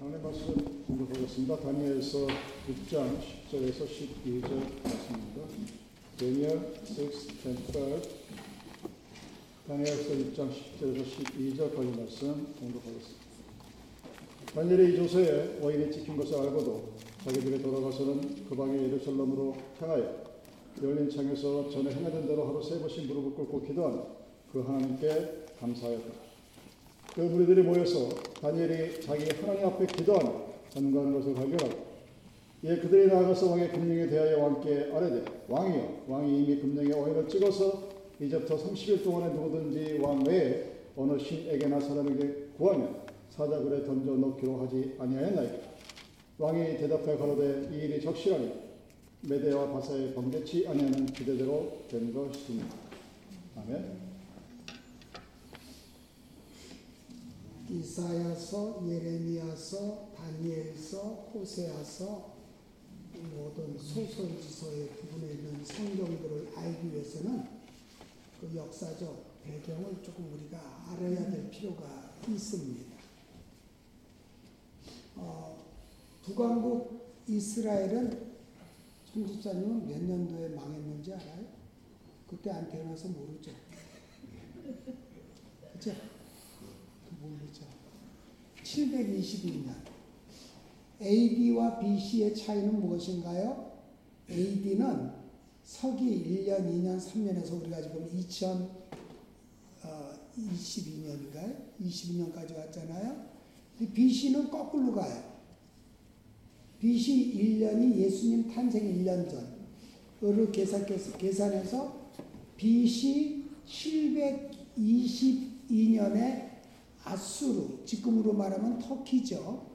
하나님 말씀 공부하겠습니다. 다니엘서 6장 10절에서 12절 말씀입니다. Daniel 6:10 다니엘서 6장 10절에서 12절까지 말씀 공부하겠습니다. 다니엘이 이조세에 와인이 찍힌 것을 알고도 자기 집에 돌아가서는 그 방에 예루살렘으로 향하여 열린 창에서 전에 행하던 대로 하루 세 번씩 무릎을 꿇고 기도하며 그 하나님께 감사하였다. 그 무리들이 모여서 다니엘이 자기 하나님 앞에 기도하며 전가하는 것을 발견하고 예 그들이 나아가서 왕의 금령에 대하여 왕께 아뢰되 왕이여 왕이 이미 금령에 어인을 찍어서 이제부터 30일 동안에 누구든지 왕 외에 어느 신에게나 사람에게 구하면 사자굴에 던져 넣기로 하지 아니하였나이까 왕이 대답하여 가로되 이 일이 적실하니 메대와 바사에 번개치 아니하는 기대대로 된 것입니다. 아멘. 이사야서, 예레미야서, 다니엘서, 호세아서 모든 소설지서에 구분해 있는 성경들을 알기 위해서는 그 역사적 배경을 조금 우리가 알아야 될 필요가 있습니다. 어, 북왕국 이스라엘은 청집사님은 몇 년도에 망했는지 알아요? 그때 안 태어나서 모르죠. 그죠? 722년. AD와 BC의 차이는 무엇인가요? AD는 서기 1년, 2년, 3년에서 우리가 지금 2022년인가요? 22년까지 왔잖아요. BC는 거꾸로 가요. BC 1년이 예수님 탄생 1년 전으로 계산해서 BC 722년에 아수르, 지금으로 말하면 터키죠.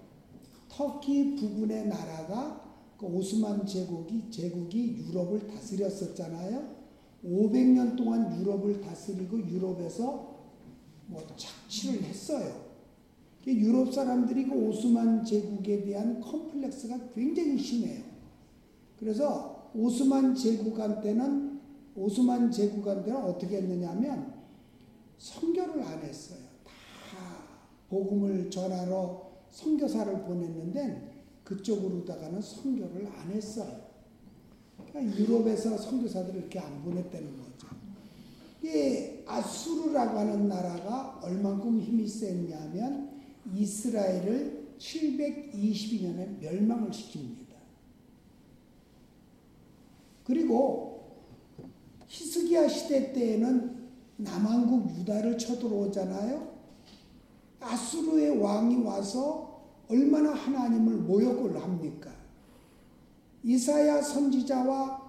터키 부분의 나라가 그 오스만 제국이 제국이 유럽을 다스렸었잖아요. 500년 동안 유럽을 다스리고 유럽에서 뭐 착취를 했어요. 유럽 사람들이 그 오스만 제국에 대한 컴플렉스가 굉장히 심해요. 그래서 오스만 제국한테는 오스만 제국한테는 어떻게 했느냐면 선교를 안 했어요. 복음을 전하러 선교사를 보냈는데 그쪽으로다가는 선교를 안 했어요. 그러니까 유럽에서 선교사들을 이렇게 안 보냈다는 거죠. 이 아수르라고 하는 나라가 얼만큼 힘이 셌냐면 이스라엘을 722년에 멸망을 시킵니다. 그리고 히스기야 시대 때에는 남한국 유다를 쳐들어오잖아요. 아수르의 왕이 와서 얼마나 하나님을 모욕을 합니까? 이사야 선지자와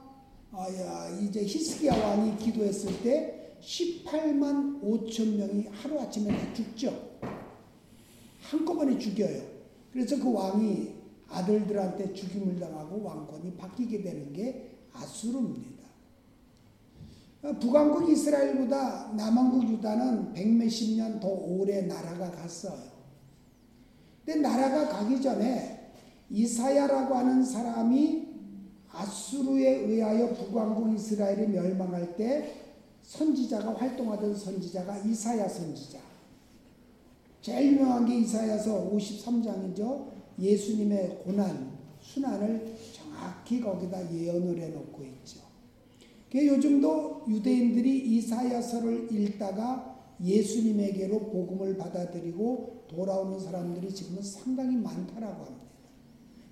이제 히스기야 왕이 기도했을 때 18만 5천 명이 하루 아침에 다 죽죠. 한꺼번에 죽여요. 그래서 그 왕이 아들들한테 죽임을 당하고 왕권이 바뀌게 되는 게 아수르입니다. 북왕국 이스라엘보다 남왕국 유다는 백몇십 년 더 오래 나라가 갔어요. 근데 나라가 가기 전에 이사야라고 하는 사람이 아수르에 의하여 북왕국 이스라엘이 멸망할 때 선지자가 활동하던 선지자가 이사야 선지자. 제일 유명한 게 이사야서 53장이죠. 예수님의 고난, 순환을 정확히 거기다 예언을 해놓고 있죠. 요즘도 유대인들이 이사야서를 읽다가 예수님에게로 복음을 받아들이고 돌아오는 사람들이 지금은 상당히 많다라고 합니다.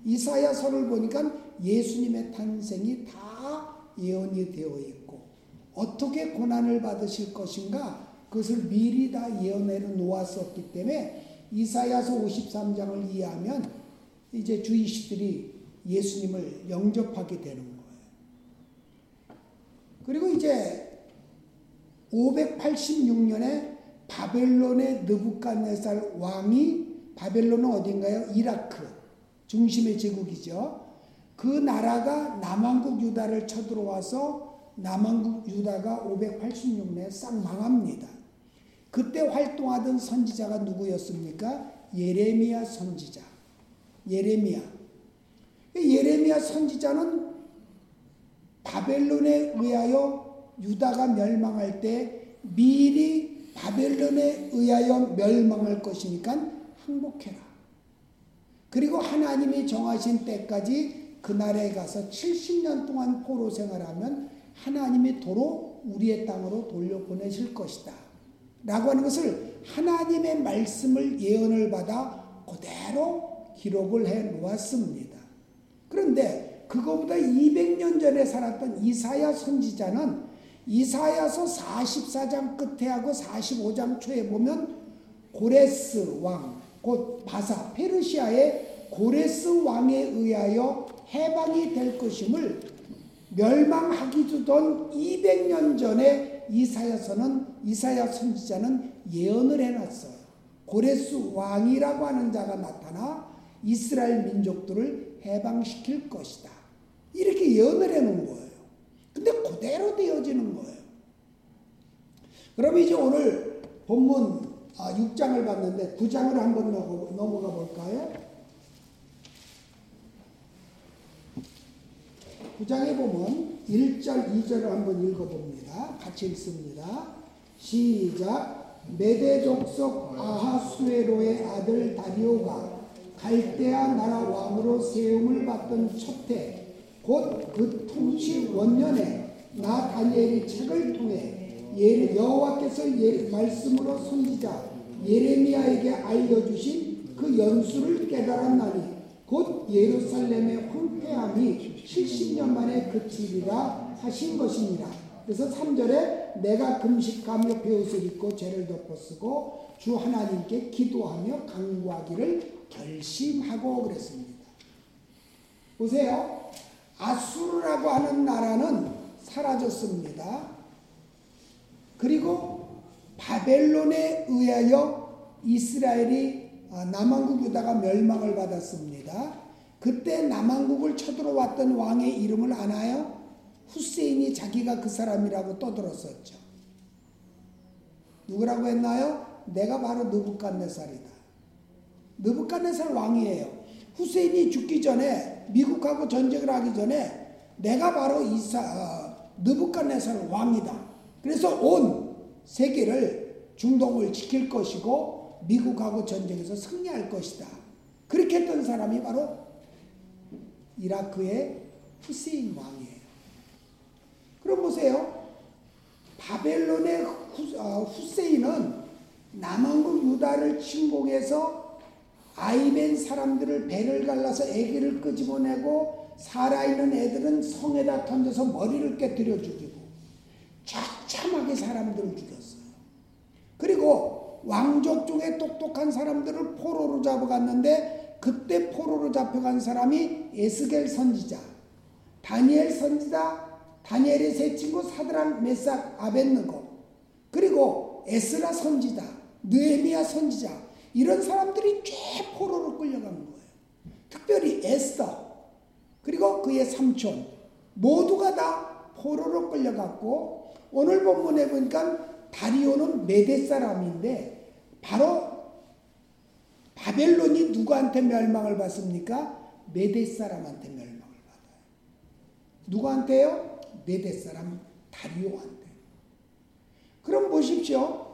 이사야서를 보니까 예수님의 탄생이 다 예언이 되어 있고 어떻게 고난을 받으실 것인가 그것을 미리 다 예언해 놓았었기 때문에 이사야서 53장을 이해하면 이제 주이시들이 예수님을 영접하게 되는 거예요. 그리고 이제 586년에 바벨론의 느부갓네살 왕이 바벨론은 어딘가요? 이라크 중심의 제국이죠. 그 나라가 남왕국 유다를 쳐들어와서 남왕국 유다가 586년에 싹 망합니다. 그때 활동하던 선지자가 누구였습니까? 예레미야 선지자. 예레미야. 예레미야 선지자는 바벨론에 의하여 유다가 멸망할 때 미리 바벨론에 의하여 멸망할 것이니까 항복해라. 그리고 하나님이 정하신 때까지 그날에 가서 70년 동안 포로 생활하면 하나님이 도로 우리의 땅으로 돌려보내실 것이다. 라고 하는 것을 하나님의 말씀을 예언을 받아 그대로 기록을 해 놓았습니다. 그런데 그거보다 200년 전에 살았던 이사야 선지자는 이사야서 44장 끝에 하고 45장 초에 보면 고레스 왕, 곧 바사, 페르시아의 고레스 왕에 의하여 해방이 될 것임을 멸망하기도 전 200년 전에 이사야서는 이사야 선지자는 예언을 해놨어요. 고레스 왕이라고 하는 자가 나타나 이스라엘 민족들을 해방시킬 것이다. 이렇게 예언을 해놓은 거예요. 근데 그대로 되어지는 거예요. 그럼 이제 오늘 본문 6장을 아, 봤는데 9장을 한번 넘어가 볼까요? 9장에 보면 1절, 2절을 한번 읽어봅니다. 같이 읽습니다. 시작. 메대 족 속 아하수에로의 아들 다리오가 갈대아 나라 왕으로 세움을 받던 첫해 곧 그 통치 원년에 나 다니엘이 책을 통해 예, 여호와께서 예, 말씀으로 선지자 예레미야에게 알려주신 그 연수를 깨달았나니 곧 예루살렘의 황폐함이 70년 만에 그치리라 하신 것이니라. 그래서 3절에 내가 금식하며 배옷을 입고 죄를 덮어쓰고 주 하나님께 기도하며 강구하기를 결심하고 그랬습니다. 보세요. 아수르라고 하는 나라는 사라졌습니다. 그리고 바벨론에 의하여 이스라엘이 아, 남한국 유다가 멸망을 받았습니다. 그때 남한국을 쳐들어왔던 왕의 이름을 아나요? 후세인이 자기가 그 사람이라고 떠들었었죠. 누구라고 했나요? 내가 바로 느부갓네살이다. 느부갓네살 왕이에요. 후세인이 죽기 전에 미국하고 전쟁을 하기 전에 내가 바로 이사 어, 느부갓네살 왕이다. 그래서 온 세계를 중동을 지킬 것이고 미국하고 전쟁에서 승리할 것이다. 그렇게 했던 사람이 바로 이라크의 후세인 왕이에요. 그럼 보세요. 바벨론의 후, 어, 후세인은 남한국 유다를 침공해서 아이맨 사람들을 배를 갈라서 애기를 끄집어내고 살아있는 애들은 성에다 던져서 머리를 깨뜨려 죽이고 처참하게 사람들을 죽였어요. 그리고 왕족 중에 똑똑한 사람들을 포로로 잡아갔는데 그때 포로로 잡혀간 사람이 에스겔 선지자, 다니엘 선지자, 다니엘의 세 친구 사드랑 메삭 아벤느고 그리고 에스라 선지자, 느헤미야 선지자 이런 사람들이 꽤 포로로 끌려간 거예요. 특별히 에스더 그리고 그의 삼촌 모두가 다 포로로 끌려갔고 오늘 본문에 보니까 다리오는 메대 사람인데 바로 바벨론이 누구한테 멸망을 받습니까? 메대 사람한테 멸망을 받아요. 누구한테요? 메대 사람 다리오한테. 그럼 보십시오.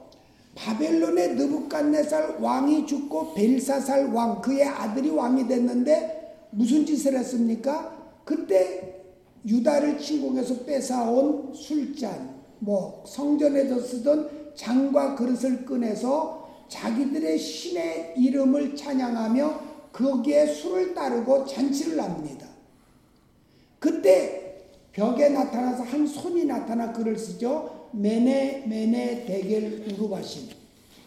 바벨론의 느부갓네살 왕이 죽고 벨사살 왕 그의 아들이 왕이 됐는데 무슨 짓을 했습니까? 그때 유다를 침공해서 뺏어온 술잔, 뭐 성전에서 쓰던 장과 그릇을 꺼내서 자기들의 신의 이름을 찬양하며 거기에 술을 따르고 잔치를 합니다. 그때 벽에 나타나서 한 손이 나타나 글을 쓰죠. 메네 메네 대겔 우르바신.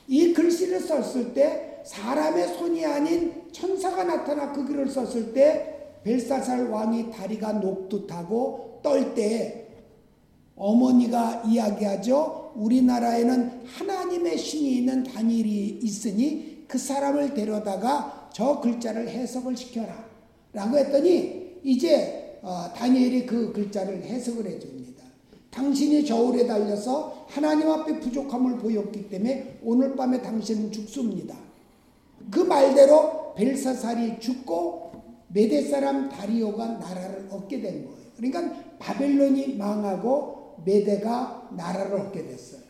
이 글씨를 썼을 때 사람의 손이 아닌 천사가 나타나 그 글을 썼을 때 벨사살 왕이 다리가 녹듯하고 떨때 어머니가 이야기하죠. 우리나라에는 하나님의 신이 있는 다니엘이 있으니 그 사람을 데려다가 저 글자를 해석을 시켜라. 라고 했더니 이제 어, 다니엘이 그 글자를 해석을 해줍니다. 당신이 저울에 달려서 하나님 앞에 부족함을 보였기 때문에 오늘 밤에 당신은 죽습니다. 그 말대로 벨사살이 죽고 메대 사람 다리오가 나라를 얻게 된 거예요. 그러니까 바벨론이 망하고 메대가 나라를 얻게 됐어요.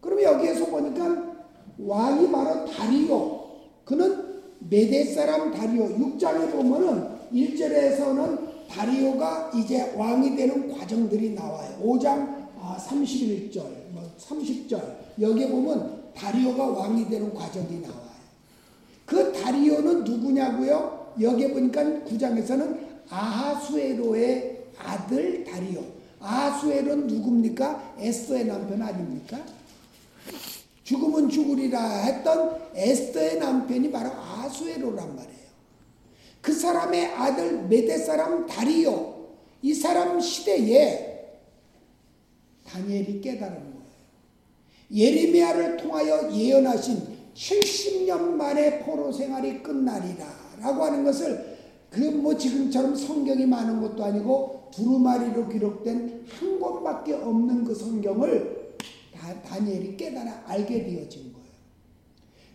그럼 여기에서 보니까 왕이 바로 다리오. 그는 메데 사람 다리오 6장에 보면은 1절에서는 다리오가 이제 왕이 되는 과정들이 나와요. 5장 아, 31절, 뭐 30절 여기에 보면 다리오가 왕이 되는 과정이 나와요. 그 다리오는 누구냐고요? 여기에 보니까 9장에서는 아하수에로의 아들 다리오. 아하수에로는 누굽니까? 에스더의 남편 아닙니까? 죽으면 죽으리라 했던 에스더의 남편이 바로 아하수에로란 말이에요. 그 사람의 아들 메대 사람 다리오. 이 사람 시대에 다니엘이 깨달은 거예요. 예레미야를 통하여 예언하신 70년 만에 포로 생활이 끝나리라 라고 하는 것을 그 뭐 지금처럼 성경이 많은 것도 아니고 두루마리로 기록된 한 권밖에 없는 그 성경을 다, 다니엘이 깨달아 알게 되어진 거예요.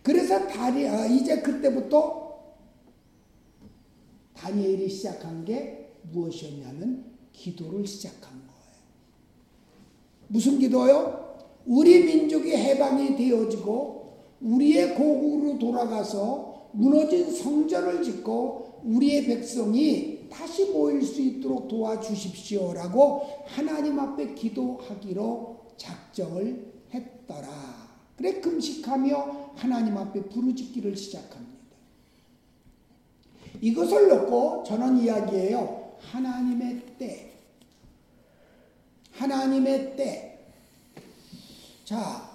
그래서 다리, 아, 이제 그때부터 다니엘이 시작한 게 무엇이었냐면 기도를 시작한 거예요. 무슨 기도요? 우리 민족이 해방이 되어지고 우리의 고국으로 돌아가서 무너진 성전을 짓고 우리의 백성이 다시 모일 수 있도록 도와주십시오라고 하나님 앞에 기도하기로 작정을 했더라. 그래 금식하며 하나님 앞에 부르짖기를 시작합니다. 이것을 놓고 저는 이야기해요. 하나님의 때. 하나님의 때. 자,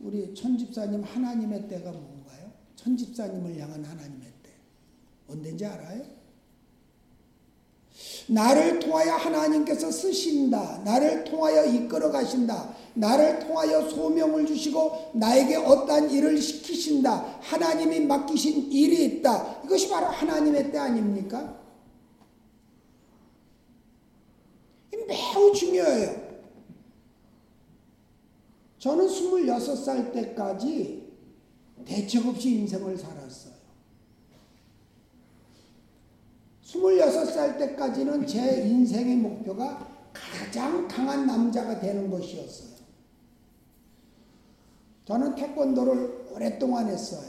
우리 천집사님 하나님의 때가 뭔가요? 천집사님을 향한 하나님의 때. 언제인지 알아요? 나를 통하여 하나님께서 쓰신다. 나를 통하여 이끌어 가신다. 나를 통하여 소명을 주시고 나에게 어떠한 일을 시키신다. 하나님이 맡기신 일이 있다. 이것이 바로 하나님의 때 아닙니까? 매우 중요해요. 저는 26살 때까지 대책 없이 인생을 살았어요. 26살 때까지는 제 인생의 목표가 가장 강한 남자가 되는 것이었어요. 저는 태권도를 오랫동안 했어요.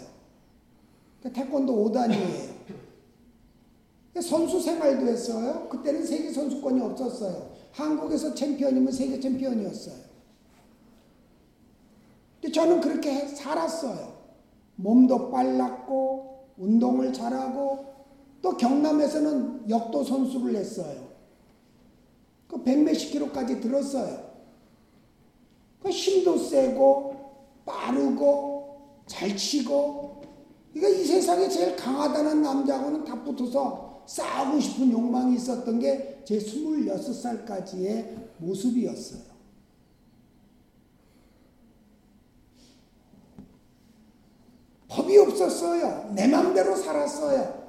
그 태권도 5단이에요. 선수 생활도 했어요. 그때는 세계 선수권이 없었어요. 한국에서 챔피언이면 세계 챔피언이었어요. 근데 저는 그렇게 살았어요. 몸도 빨랐고, 운동을 잘하고, 또 경남에서는 역도 선수를 했어요. 그 백몇십 킬로까지 들었어요. 그 힘도 세고, 빠르고, 잘 치고, 그러니까 이 세상에 제일 강하다는 남자하고는 다 붙어서 싸우고 싶은 욕망이 있었던 게 제 26살까지의 모습이었어요. 법이 없었어요. 내 맘대로 살았어요.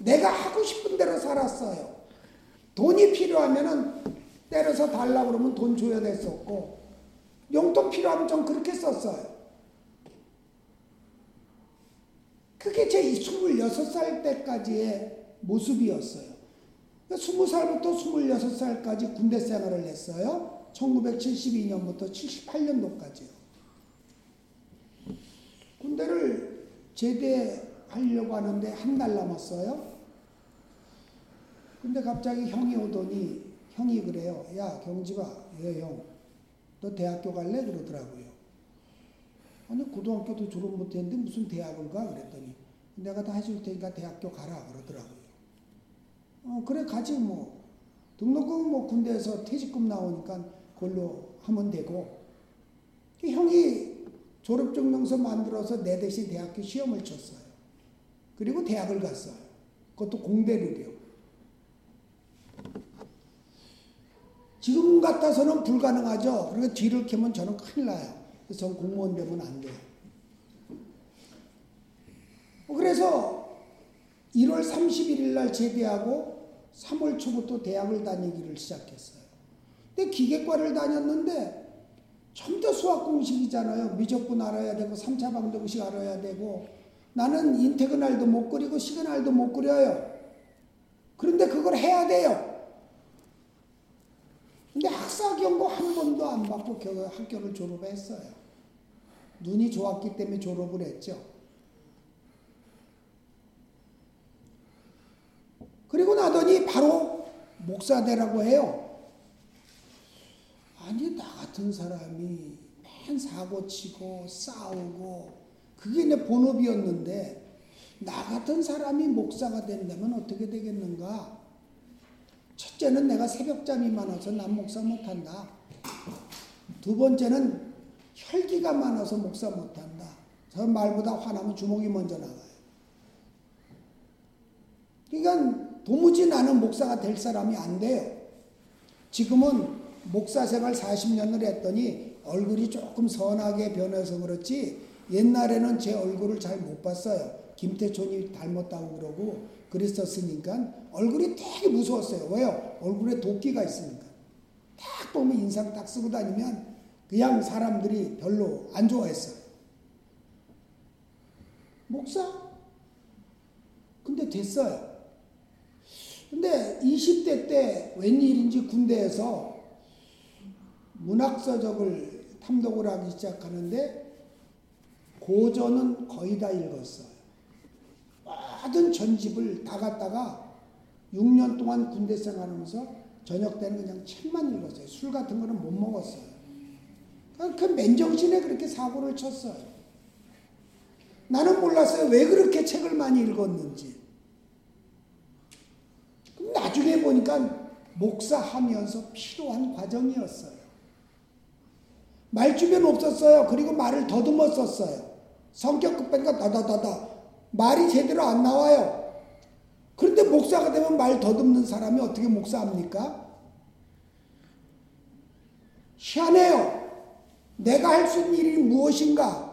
내가 하고 싶은 대로 살았어요. 돈이 필요하면은 때려서 달라고 그러면 돈 줘야 됐었고, 용돈 필요하면 좀 그렇게 썼어요. 그게 제 26살 때까지의 모습이었어요. 20살부터 26살까지 군대 생활을 했어요. 1972년부터 78년도까지요. 군대를 제대하려고 하는데 한 달 남았어요. 근데 갑자기 형이 오더니 형이 그래요. 야 경지가 예 형. 너 대학교 갈래? 그러더라고요. 아니 고등학교도 졸업 못했는데 무슨 대학을 가? 그랬더니 내가 다 해줄 테니까 대학교 가라 그러더라고요. 어 그래 가지 뭐 등록금 뭐 군대에서 퇴직금 나오니까 그걸로 하면 되고 형이 졸업증명서 만들어서 내 대신 대학교 시험을 쳤어요. 그리고 대학을 갔어요. 그것도 공대를요. 지금 같아서는 불가능하죠. 그리고 뒤를 캐면 저는 큰일 나요. 그래서 전 공무원 되면 안 돼요. 그래서 1월 31일 날 제대하고 3월 초부터 대학을 다니기를 시작했어요. 근데 기계과를 다녔는데 전부 수학 공식이잖아요. 미적분 알아야 되고 3차 방정식 알아야 되고 나는 인테그널도 못 그리고 시그널도 못 그려요. 그런데 그걸 해야 돼요. 박사 경고 한 번도 안 받고 겨, 학교를 졸업했어요. 눈이 좋았기 때문에 졸업을 했죠. 그리고 나더니 바로 목사 되라고 해요. 아니, 나 같은 사람이 맨 사고 치고 싸우고 그게 내 본업이었는데 나 같은 사람이 목사가 된다면 어떻게 되겠는가? 첫째는 내가 새벽잠이 많아서 난 목사 못한다. 두 번째는 혈기가 많아서 목사 못한다. 저 말보다 화나면 주먹이 먼저 나가요. 그러니까 도무지 나는 목사가 될 사람이 안 돼요. 지금은 목사 생활 40년을 했더니 얼굴이 조금 선하게 변해서 그렇지 옛날에는 제 얼굴을 잘 못 봤어요. 김태촌이 닮았다고 그러고 그랬었으니까 얼굴이 되게 무서웠어요. 왜요? 얼굴에 도끼가 있으니까. 딱 보면 인상 딱 쓰고 다니면 그냥 사람들이 별로 안 좋아했어요. 목사? 근데 됐어요. 근데 20대 때 웬일인지 군대에서 문학서적을 탐독을 하기 시작하는데 고전은 거의 다 읽었어요. 모든 전집을 다 갖다가 6년 동안 군대 생활하면서 저녁 때는 그냥 책만 읽었어요. 술 같은 거는 못 먹었어요. 그 맨정신에 그렇게 사고를 쳤어요. 나는 몰랐어요. 왜 그렇게 책을 많이 읽었는지. 나중에 보니까 목사하면서 필요한 과정이었어요. 말주변 없었어요. 그리고 말을 더듬었었어요. 성격 급하니까 다다다다 말이 제대로 안 나와요. 그런데 목사가 되면 말 더듬는 사람이 어떻게 목사합니까? 희한해요. 내가 할 수 있는 일이 무엇인가?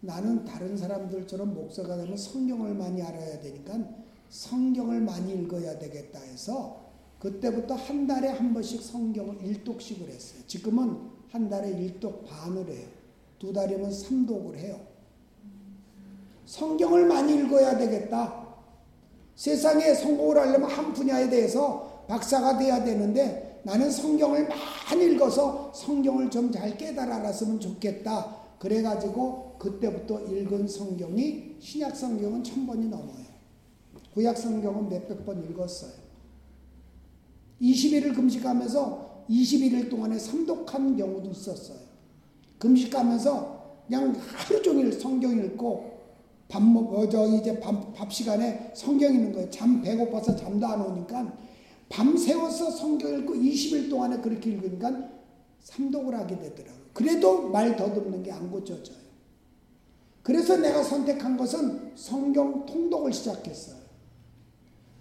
나는 다른 사람들처럼 목사가 되면 성경을 많이 알아야 되니까 성경을 많이 읽어야 되겠다 해서 그때부터 한 달에 한 번씩 성경을 일독씩을 했어요. 지금은 한 달에 일독 반을 해요. 두 달이면 삼독을 해요. 성경을 많이 읽어야 되겠다. 세상에 성공을 하려면 한 분야에 대해서 박사가 돼야 되는데 나는 성경을 많이 읽어서 성경을 좀 잘 깨달아 알았으면 좋겠다. 그래가지고 그때부터 읽은 성경이 신약 성경은 천 번이 넘어요. 구약 성경은 몇백 번 읽었어요. 20일을 금식하면서 21일 동안에 삼독한 경우도 있었어요. 금식하면서 그냥 하루 종일 성경 읽고 밥 먹, 어, 저 이제 밥, 밥 시간에 성경 읽는 거예요. 잠 배고파서 잠도 안 오니까 밤새워서 성경 읽고 20일 동안에 그렇게 읽으니까 삼독을 하게 되더라고요. 그래도 말 더듬는 게 안 고쳐져요. 그래서 내가 선택한 것은 성경 통독을 시작했어요.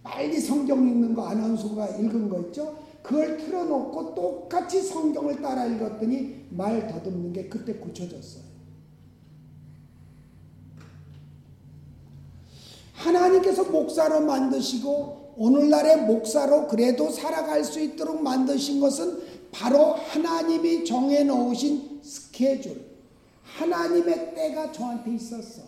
빨리 성경 읽는 거 아나운서가 읽은 거 있죠? 그걸 틀어놓고 똑같이 성경을 따라 읽었더니 말 더듬는 게 그때 고쳐졌어요. 하나님께서 목사로 만드시고 오늘날의 목사로 그래도 살아갈 수 있도록 만드신 것은 바로 하나님이 정해 놓으신 스케줄, 하나님의 때가 저한테 있었어요.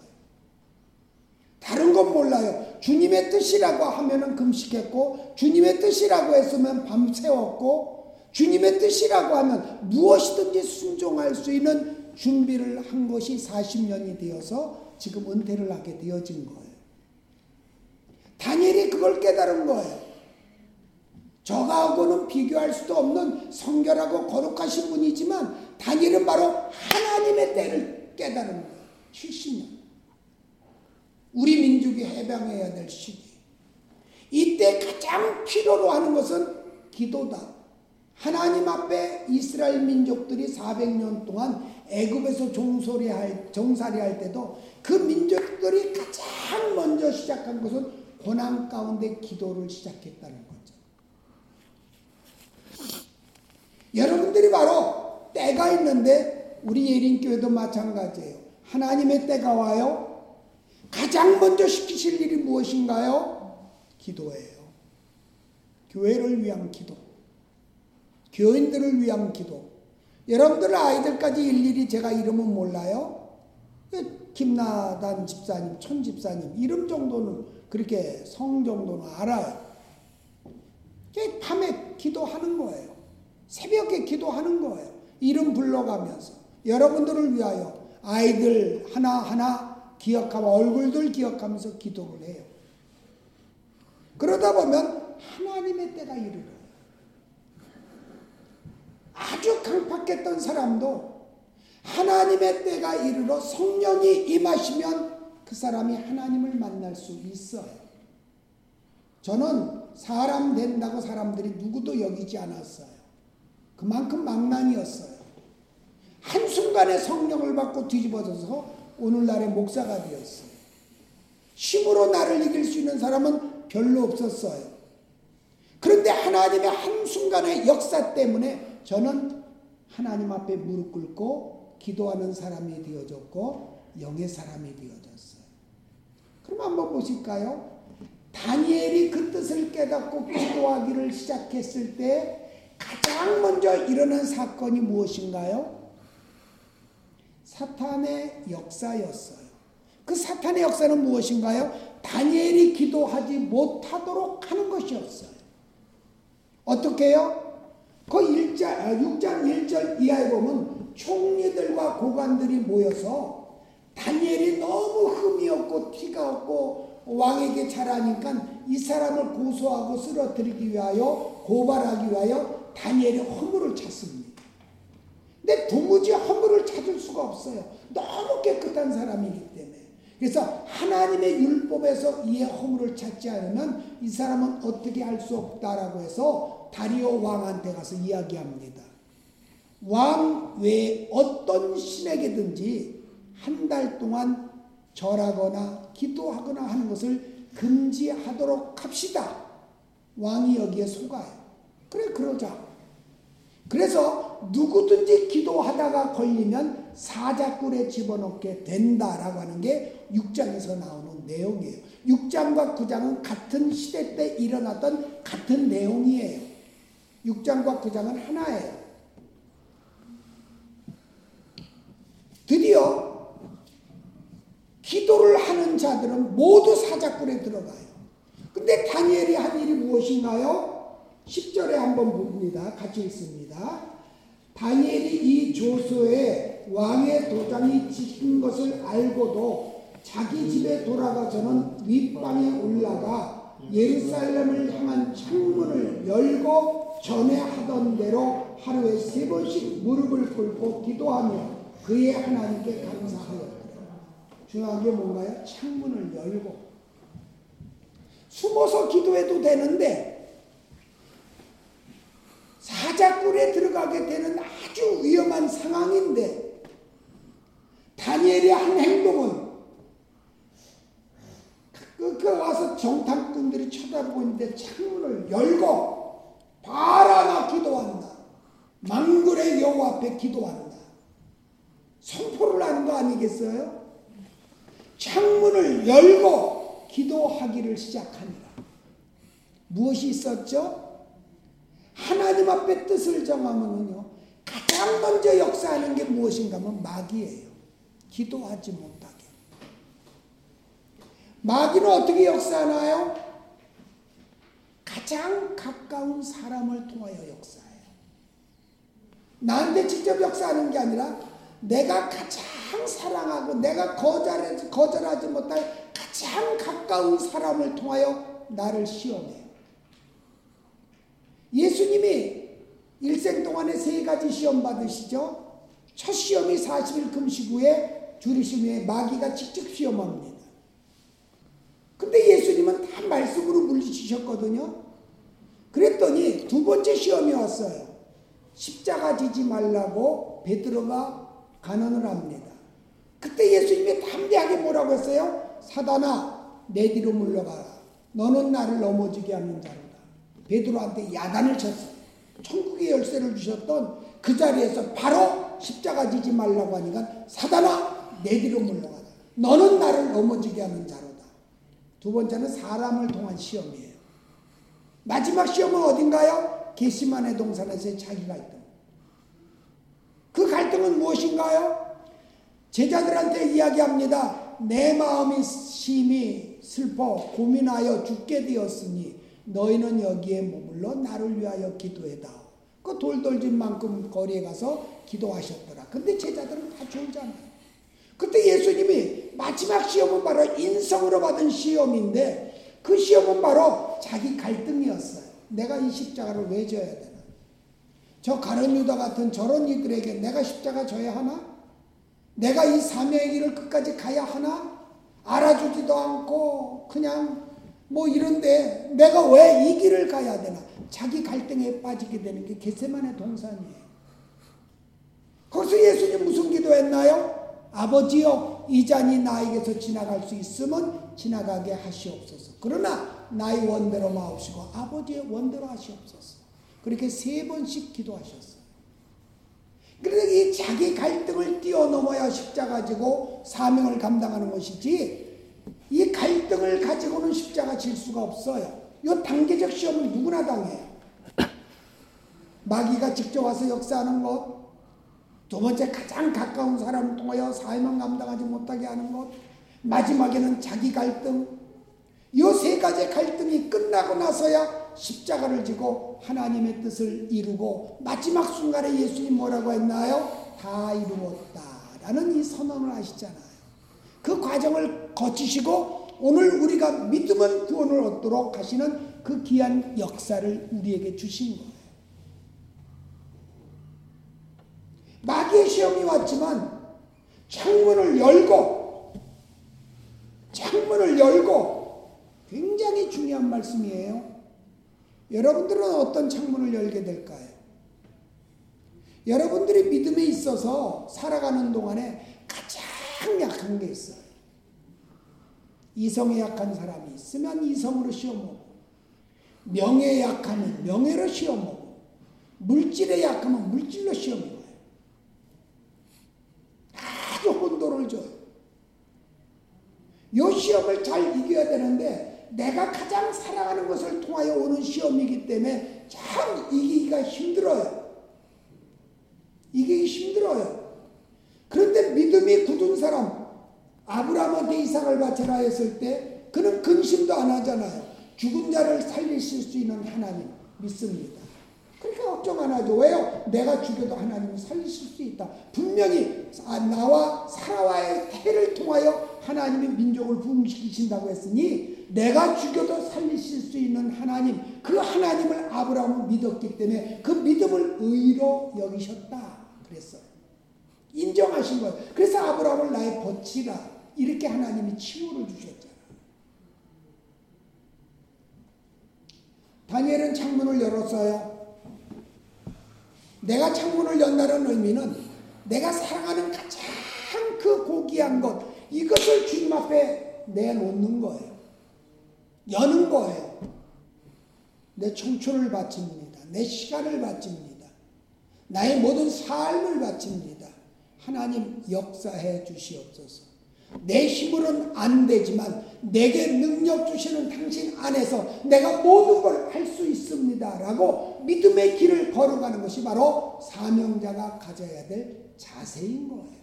다른 건 몰라요. 주님의 뜻이라고 하면은 금식했고, 주님의 뜻이라고 했으면 밤새웠고, 주님의 뜻이라고 하면 무엇이든지 순종할 수 있는 준비를 한 것이 40년이 되어서 지금 은퇴를 하게 되어진 거예요. 다니엘이 그걸 깨달은 거예요. 저하고는 비교할 수도 없는 성결하고 거룩하신 분이지만 다니엘은 바로 하나님의 때를 깨달은 거예요. 70년. 우리 민족이 해방해야 될 시기. 이때 가장 필요로 하는 것은 기도다. 하나님 앞에 이스라엘 민족들이 400년 동안 애굽에서 종소리할 정살이 할 때도 그 민족들이 가장 먼저 시작한 것은 고난 가운데 기도를 시작했다는 거죠. 여러분들이 바로 때가 있는데 우리 예린교회도 마찬가지예요. 하나님의 때가 와요. 가장 먼저 시키실 일이 무엇인가요? 기도예요. 교회를 위한 기도. 교인들을 위한 기도. 여러분들 아이들까지 일일이 제가 이름은 몰라요. 김나단 집사님, 천 집사님 이름 정도는 그렇게 성 정도는 알아요. 밤에 기도하는 거예요. 새벽에 기도하는 거예요. 이름 불러가면서 여러분들을 위하여 아이들 하나하나 기억하고 얼굴들 기억하면서 기도를 해요. 그러다 보면 하나님의 때가 이르러 아주 강팍했던 사람도 하나님의 때가 이르러 성령이 임하시면 그 사람이 하나님을 만날 수 있어요. 저는 사람 된다고 사람들이 누구도 여기지 않았어요. 그만큼 망난이었어요. 한순간에 성령을 받고 뒤집어져서 오늘날의 목사가 되었어요. 힘으로 나를 이길 수 있는 사람은 별로 없었어요. 그런데 하나님의 한순간의 역사 때문에 저는 하나님 앞에 무릎 꿇고 기도하는 사람이 되어졌고 영의 사람이 되어졌어요. 그럼 한번 보실까요? 다니엘이 그 뜻을 깨닫고 기도하기를 시작했을 때 가장 먼저 일어난 사건이 무엇인가요? 사탄의 역사였어요. 그 사탄의 역사는 무엇인가요? 다니엘이 기도하지 못하도록 하는 것이었어요. 어떻게요? 그 1장, 6장 1절 이하에 보면 총리들과 고관들이 모여서 다니엘이 너무 흠이 없고 티가 없고 왕에게 잘하니까 이 사람을 고소하고 쓰러뜨리기 위하여 고발하기 위하여 다니엘이 허물을 찾습니다. 근데 도무지 허물을 찾을 수가 없어요. 너무 깨끗한 사람이기 때문에. 그래서 하나님의 율법에서 이의 허물을 찾지 않으면 이 사람은 어떻게 할 수 없다라고 해서 다리오 왕한테 가서 이야기합니다. 왕 외에 어떤 신에게든지 한 달 동안 절하거나 기도하거나 하는 것을 금지하도록 합시다. 왕이 여기에 속아요. 그래, 그러자. 그래서 누구든지 기도하다가 걸리면 사자굴에 집어넣게 된다라고 하는 게 6장에서 나오는 내용이에요. 6장과 9장은 같은 시대 때 일어났던 같은 내용이에요. 6장과 9장은 하나예요. 드디어 기도를 하는 자들은 모두 사자굴에 들어가요. 근데 다니엘이 한 일이 무엇인가요? 10절에 한번 봅니다. 같이 있습니다. 다니엘이 이 조서에 왕의 도장이 찍힌 것을 알고도 자기 집에 돌아가서는 윗방에 올라가 예루살렘을 향한 창문을 열고 전에 하던 대로 하루에 세 번씩 무릎을 꿇고 기도하며 그의 하나님께 감사하였다. 중요한 게 뭔가요? 창문을 열고 숨어서 기도해도 되는데 사자굴에 들어가게 되는 아주 위험한 상황인데 다니엘의 한 행동은 그, 그 와서 정탐꾼들이 쳐다보고 있는데 창문을 열고 바라나 기도한다. 망굴의 여호 앞에 기도한다. 선포를 하는 거 아니겠어요? 창문을 열고 기도하기를 시작합니다. 무엇이 있었죠? 하나님 앞에 뜻을 정하면요 가장 먼저 역사하는 게 무엇인가 하면 마귀예요. 기도하지 못하게. 마귀는 어떻게 역사하나요? 가장 가까운 사람을 통하여 역사해요. 나한테 직접 역사하는 게 아니라 내가 가장 사랑하고 내가 거절하지, 거절하지 못할 가장 가까운 사람을 통하여 나를 시험해요. 예수님이 일생 동안에 세 가지 시험 받으시죠. 첫 시험이 40일 금식 후에 주리심 후에 마귀가 직접 시험합니다. 근데 예수님은 다 말씀으로 물리치셨거든요. 그랬더니 두 번째 시험이 왔어요. 십자가 지지 말라고 베드로가 간언을 합니다. 그때 예수님이 담대하게 뭐라고 했어요? 사단아 내 뒤로 물러가라. 너는 나를 넘어지게 하는 자로. 베드로한테 야단을 쳤어요. 천국의 열쇠를 주셨던 그 자리에서 바로 십자가 지지 말라고 하니까 사단아 내 뒤로 물러가라. 너는 나를 넘어지게 하는 자로다. 두 번째는 사람을 통한 시험이에요. 마지막 시험은 어딘가요? 게시만의 동산에서의 자기 갈등. 그 갈등은 무엇인가요? 제자들한테 이야기합니다. 내 마음이 심히 슬퍼 고민하여 죽게 되었으니 너희는 여기에 머물러 나를 위하여 기도해다오. 그 돌돌집 만큼 거리에 가서 기도하셨더라. 근데 제자들은 다 졸잖아요. 그때 예수님이 마지막 시험은 바로 인성으로 받은 시험인데 그 시험은 바로 자기 갈등이었어요. 내가 이 십자가를 왜 져야 되나? 저 가론 유다 같은 저런 이들에게 내가 십자가 져야 하나? 내가 이 사명의 길을 끝까지 가야 하나? 알아주지도 않고 그냥 뭐 이런데 내가 왜 이 길을 가야 되나? 자기 갈등에 빠지게 되는 게 겟세만의 동산이에요. 거기서 예수님 무슨 기도했나요? 아버지여 이 잔이 나에게서 지나갈 수 있으면 지나가게 하시옵소서. 그러나 나의 원대로 마옵시고 아버지의 원대로 하시옵소서. 그렇게 세 번씩 기도하셨어요. 그래서 이 자기 갈등을 뛰어넘어야 십자가 지고 사명을 감당하는 것이지 이 갈등을 가지고는 십자가 질 수가 없어요. 이 단계적 시험은 누구나 당해요. 마귀가 직접 와서 역사하는 것, 두 번째 가장 가까운 사람을 통하여 사명을 감당하지 못하게 하는 것, 마지막에는 자기 갈등, 이 세 가지 갈등이 끝나고 나서야 십자가를 지고 하나님의 뜻을 이루고 마지막 순간에 예수님 뭐라고 했나요? 다 이루었다. 라는 이 선언을 하시잖아요. 그 과정을 거치시고 오늘 우리가 믿음은 구원을 얻도록 하시는 그 귀한 역사를 우리에게 주신 거예요. 마귀의 시험이 왔지만 창문을 열고 창문을 열고 굉장히 중요한 말씀이에요. 여러분들은 어떤 창문을 열게 될까요? 여러분들이 믿음에 있어서 살아가는 동안에 가장 약한 게 있어요. 이성에 약한 사람이 있으면 이성으로 시험보고, 명예에 약하면 명예로 시험보고, 물질에 약하면 물질로 시험이 와요. 아주 혼돈을 줘요. 이 시험을 잘 이겨야 되는데, 내가 가장 사랑하는 것을 통하여 오는 시험이기 때문에 참 이기기가 힘들어요. 이기기 힘들어요. 그런데 믿음이 굳은 사람, 아브라함한테 이삭을 바쳐라 했을 때 그는 근심도 안 하잖아요. 죽은 자를 살리실 수 있는 하나님 믿습니다. 그러니까 걱정 안 하죠. 왜요? 내가 죽여도 하나님이 살리실 수 있다. 분명히 아, 나와 사라와의 태를 통하여 하나님이 민족을 부흥시키신다고 했으니 내가 죽여도 살리실 수 있는 하나님 그 하나님을 아브라함은 믿었기 때문에 그 믿음을 의로 여기셨다 그랬어요. 인정하신 거예요. 그래서 아브라함을 나의 버치라 이렇게 하나님이 칭호를 주셨잖아. 다니엘은 창문을 열었어요. 내가 창문을 연다는 의미는 내가 사랑하는 가장 그 고귀한 것, 이것을 주님 앞에 내놓는 거예요. 여는 거예요. 내 청춘을 바칩니다. 내 시간을 바칩니다. 나의 모든 삶을 바칩니다. 하나님 역사해 주시옵소서. 내 힘으로는 안 되지만 내게 능력 주시는 당신 안에서 내가 모든 걸 할 수 있습니다. 라고 믿음의 길을 걸어가는 것이 바로 사명자가 가져야 될 자세인 거예요.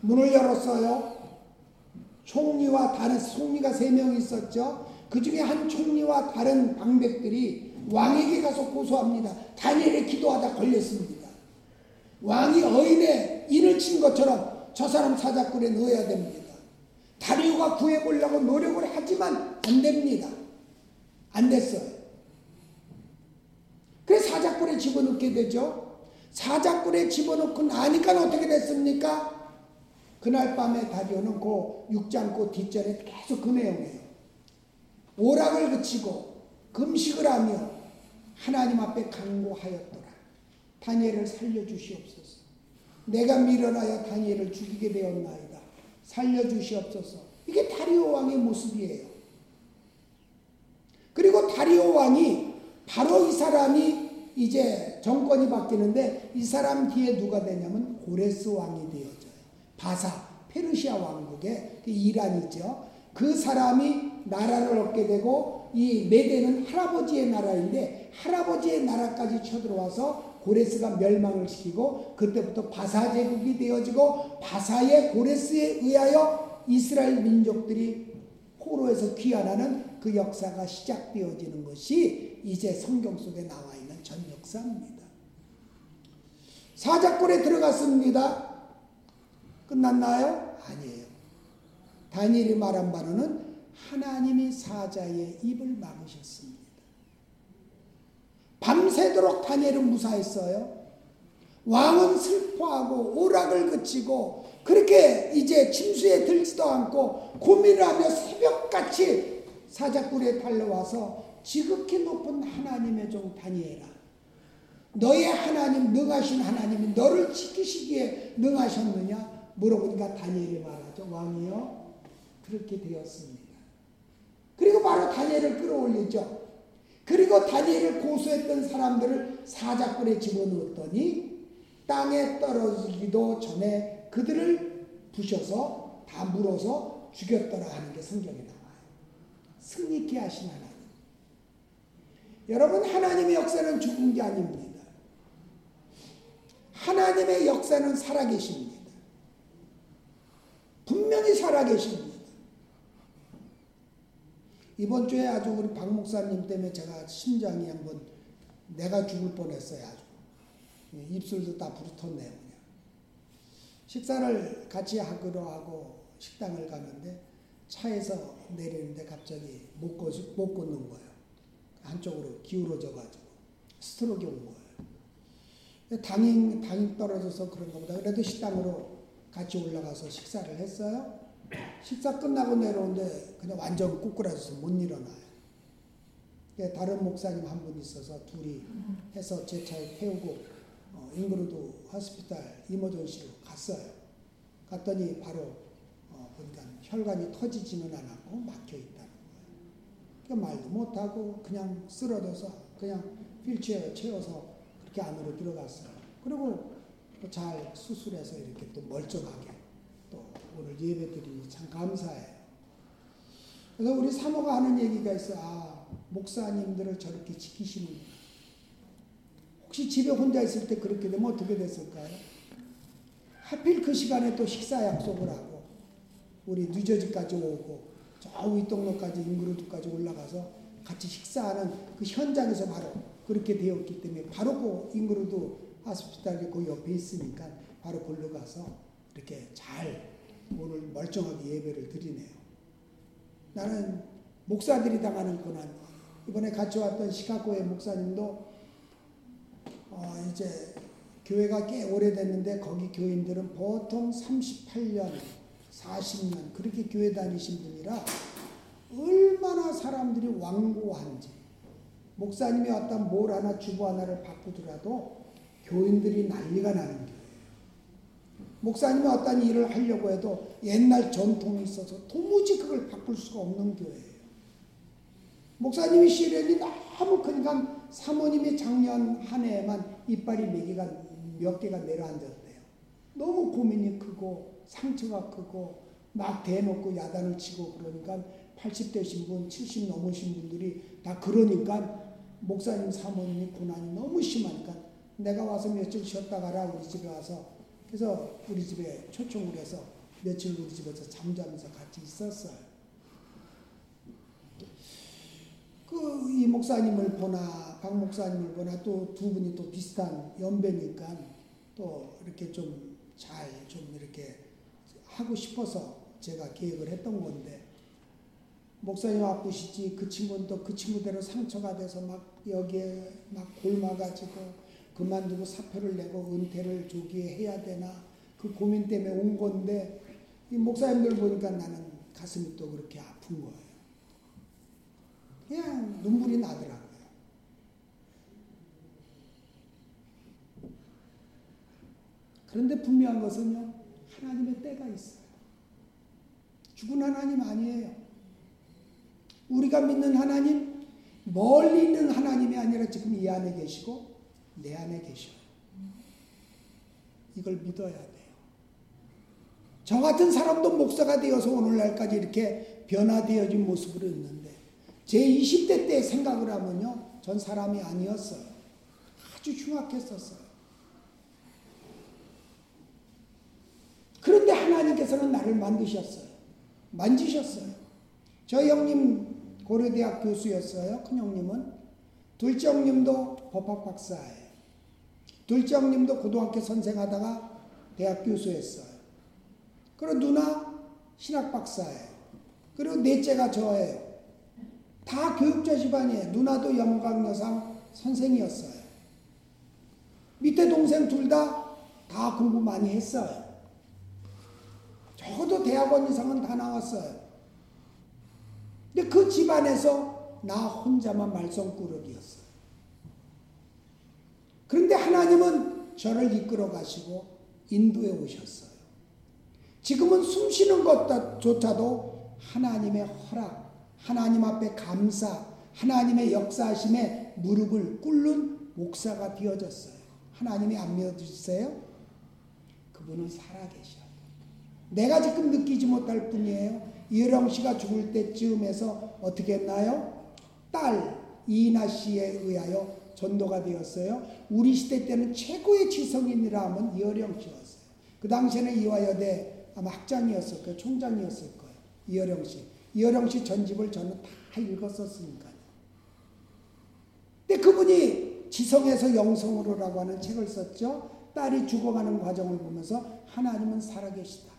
문을 열었어요. 총리와 다른 총리가 세 명 있었죠. 그 중에 한 총리와 다른 방백들이 왕에게 가서 고소합니다. 다니엘이 기도하다 걸렸습니다. 왕이 어인에 인을 친 것처럼 저 사람 사자굴에 넣어야 됩니다. 다리오가 구해보려고 노력을 하지만 안 됩니다. 안 됐어요. 그래서 사자굴에 집어넣게 되죠. 사자굴에 집어넣고 나니까 어떻게 됐습니까? 그날 밤에 다리오는 그 육장꽃 뒷전에 계속 그 내용이에요. 오락을 그치고 금식을 하며 하나님 앞에 강구하였더라. 다니엘을 살려주시옵소서. 내가 미련하여 다니엘을 죽이게 되었나이다. 살려주시옵소서. 이게 다리오 왕의 모습이에요. 그리고 다리오 왕이 바로 이 사람이 이제 정권이 바뀌는데 이 사람 뒤에 누가 되냐면 고레스 왕이 되어져요. 바사, 페르시아 왕국의 그 이란이죠. 그 사람이 나라를 얻게 되고 이 메대는 할아버지의 나라인데 할아버지의 나라까지 쳐들어와서 고레스가 멸망을 시키고 그때부터 바사 제국이 되어지고 바사의 고레스에 의하여 이스라엘 민족들이 포로에서 귀환하는 그 역사가 시작되어지는 것이 이제 성경 속에 나와 있는 전 역사입니다. 사자골에 들어갔습니다. 끝났나요? 아니에요. 다니엘이 말한 바로는 하나님이 사자의 입을 막으셨습니다. 밤새도록 다니엘은 무사했어요. 왕은 슬퍼하고 오락을 그치고 그렇게 이제 침수에 들지도 않고 고민을 하며 새벽같이 사자굴에 달려와서 지극히 높은 하나님의 종 다니엘아 너의 하나님 능하신 하나님이 너를 지키시기에 능하셨느냐 물어보니까 다니엘이 말하죠 왕이요 그렇게 되었습니다 그리고 바로 다니엘을 끌어올리죠 그리고 다니엘을 고소했던 사람들을 사자굴에 집어넣었더니 땅에 떨어지기도 전에 그들을 부셔서 다 물어서 죽였더라 하는 게 성경에 나와요. 승리케 하신 하나님. 여러분 하나님의 역사는 죽은 게 아닙니다. 하나님의 역사는 살아계십니다. 분명히 살아계십니다. 이번 주에 아주 우리 박 목사님 때문에 제가 심장이 한번 내가 죽을 뻔했어요. 아주 입술도 다 부르텄네요. 식사를 같이 하기로 하고 식당을 가는데 차에서 내리는데 갑자기 못, 걷, 못 걷는 거예요. 한쪽으로 기울어져가지고 스트로크 온 거예요. 당이, 당이 떨어져서 그런 것보다 그래도 식당으로 같이 올라가서 식사를 했어요. 식사 끝나고 내려오는데 그냥 완전 꾸꾸라져서 못 일어나요. 다른 목사님 한 분 있어서 둘이 해서 제 차에 태우고 어, 잉그루드 호스피탈 이머전시로 갔어요. 갔더니 바로 어, 보니까 혈관이 터지지는 않았고 막혀 있다는 거예요. 그러니까 말도 못하고 그냥 쓰러져서 그냥 휠체어 채워서 그렇게 안으로 들어갔어요. 그리고 잘 수술해서 이렇게 또 멀쩡하게 또 오늘 예배 드리니 참 감사해요. 그래서 우리 사모가 하는 얘기가 있어요. 아, 목사님들을 저렇게 지키시는구나. 혹시 집에 혼자 있을 때 그렇게 되면 어떻게 됐을까요? 하필 그 시간에 또 식사 약속을 하고 우리 뉴저지까지 오고 저 윗동로까지 인그루드까지 올라가서 같이 식사하는 그 현장에서 바로 그렇게 되었기 때문에 바로 그 인그루드 하스피탈이 그 옆에 있으니까 바로 걸로 가서 이렇게 잘 오늘 멀쩡하게 예배를 드리네요. 나는 목사들이 당하는 고난 이번에 같이 왔던 시카고의 목사님도 어 이제 교회가 꽤 오래됐는데 거기 교인들은 보통 38년, 40년 그렇게 교회 다니신 분이라 얼마나 사람들이 완고한지 목사님이 어떤 뭘 하나 주부 하나를 바꾸더라도 교인들이 난리가 나는 거예요. 목사님이 어떤 일을 하려고 해도 옛날 전통이 있어서 도무지 그걸 바꿀 수가 없는 교회예요. 목사님이 시련이 너무 크니까 사모님이 작년 한 해에만 이빨이 몇 개가, 몇 개가 내려앉았대요. 너무 고민이 크고 상처가 크고 막 대놓고 야단을 치고 그러니까 80대신 분, 70 넘으신 분들이 다 그러니까 목사님 사모님이 고난이 너무 심하니까 내가 와서 며칠 쉬었다 가라 우리 집에 와서 그래서 우리 집에 초청을 해서 며칠 우리 집에서 잠자면서 같이 있었어요. 그 이 목사님을 보나 박 목사님을 보나 또 두 분이 또 비슷한 연배니까 또 이렇게 좀 잘좀 이렇게 하고 싶어서 제가 계획을 했던 건데 목사님 아프시지 그 친구는 또 그 친구대로 상처가 돼서 막 여기에 막 골마가지고 그만두고 사표를 내고 은퇴를 조기에 해야 되나 그 고민 때문에 온 건데 이 목사님들 보니까 나는 가슴이 또 그렇게 아픈 거예요. 그냥 눈물이 나더라고요. 그런데 분명한 것은요, 하나님의 때가 있어요. 죽은 하나님 아니에요. 우리가 믿는 하나님, 멀리 있는 하나님이 아니라 지금 이 안에 계시고, 내 안에 계셔요. 이걸 믿어야 돼요. 저 같은 사람도 목사가 되어서 오늘날까지 이렇게 변화되어진 모습으로 있는데, 제 20대 때 생각을 하면요, 전 사람이 아니었어요. 아주 흉악했었어요. 그런데 하나님께서는 나를 만드셨어요. 만지셨어요. 저 형님 고려대학 교수였어요. 큰 형님은. 둘째 형님도 법학 박사예요. 둘째 형님도 고등학교 선생하다가 대학 교수였어요. 그리고 누나 신학 박사예요. 그리고 넷째가 저예요. 다 교육자 집안이에요. 누나도 영광여상 선생이었어요. 밑에 동생 둘 다 다 공부 많이 했어요. 적어도 대학원 이상은 다 나왔어요. 근데 그 집안에서 나 혼자만 말썽꾸러기였어요. 그런데 하나님은 저를 이끌어 가시고 인도해 오셨어요. 지금은 숨 쉬는 것조차도 하나님의 허락, 하나님 앞에 감사, 하나님의 역사하심에 무릎을 꿇는 목사가 되어졌어요. 하나님이 안 믿어주세요? 그분은 살아계셔. 내가 지금 느끼지 못할 뿐이에요. 이혜령 씨가 죽을 때쯤에서 어떻게 했나요? 딸 이나 씨에 의하여 전도가 되었어요. 우리 시대 때는 최고의 지성인이라 하면 이혜령 씨였어요. 그 당시에는 이화여대 아마 학장이었을 거예요. 총장이었을 거예요. 이혜령 씨. 이혜령 씨 전집을 저는 다 읽었었으니까요. 근데 그분이 지성에서 영성으로라고 하는 책을 썼죠. 딸이 죽어가는 과정을 보면서 하나님은 살아계시다.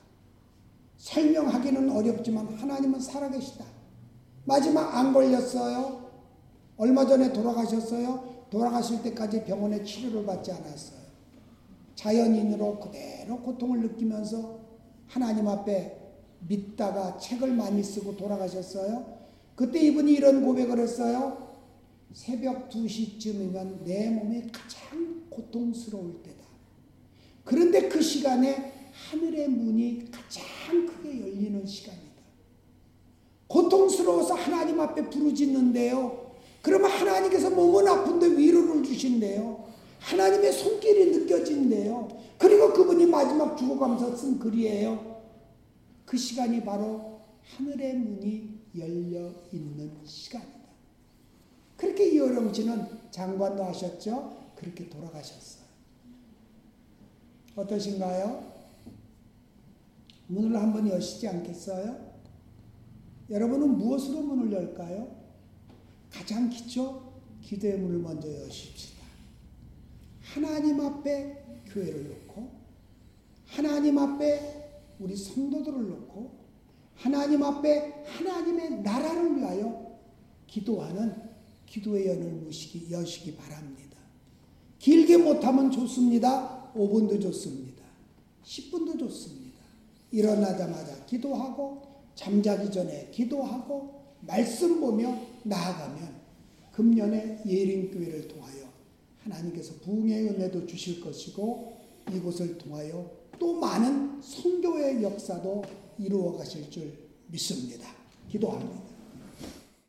설명하기는 어렵지만 하나님은 살아계시다. 마지막 안 걸렸어요. 얼마 전에 돌아가셨어요. 돌아가실 때까지 병원에 치료를 받지 않았어요. 자연인으로 그대로 고통을 느끼면서 하나님 앞에 믿다가 책을 많이 쓰고 돌아가셨어요. 그때 이분이 이런 고백을 했어요. 새벽 2시쯤이면 내 몸이 가장 고통스러울 때다. 그런데 그 시간에 하늘의 문이 가장 크게 열리는 시간이다. 고통스러워서 하나님 앞에 부르짖는데요. 그러면 하나님께서 몸은 아픈데 위로를 주신대요. 하나님의 손길이 느껴진대요. 그리고 그분이 마지막 죽어가면서 쓴 글이에요. 그 시간이 바로 하늘의 문이 열려 있는 시간이다. 그렇게 이어령 씨는 장관도 하셨죠? 그렇게 돌아가셨어요. 어떠신가요? 문을 한번 여시지 않겠어요? 여러분은 무엇으로 문을 열까요? 가장 기초 기도의 문을 먼저 여십시다. 하나님 앞에 교회를 놓고 하나님 앞에 우리 성도들을 놓고 하나님 앞에 하나님의 나라를 위하여 기도하는 기도의 연을 무시기, 여시기 바랍니다. 길게 못하면 좋습니다. 5분도 좋습니다. 10분도 좋습니다. 일어나자마자 기도하고 잠자기 전에 기도하고 말씀 보며 나아가면 금년에 예림교회를 통하여 하나님께서 부흥의 은혜도 주실 것이고 이곳을 통하여 또 많은 성교의 역사도 이루어 가실 줄 믿습니다. 기도합니다.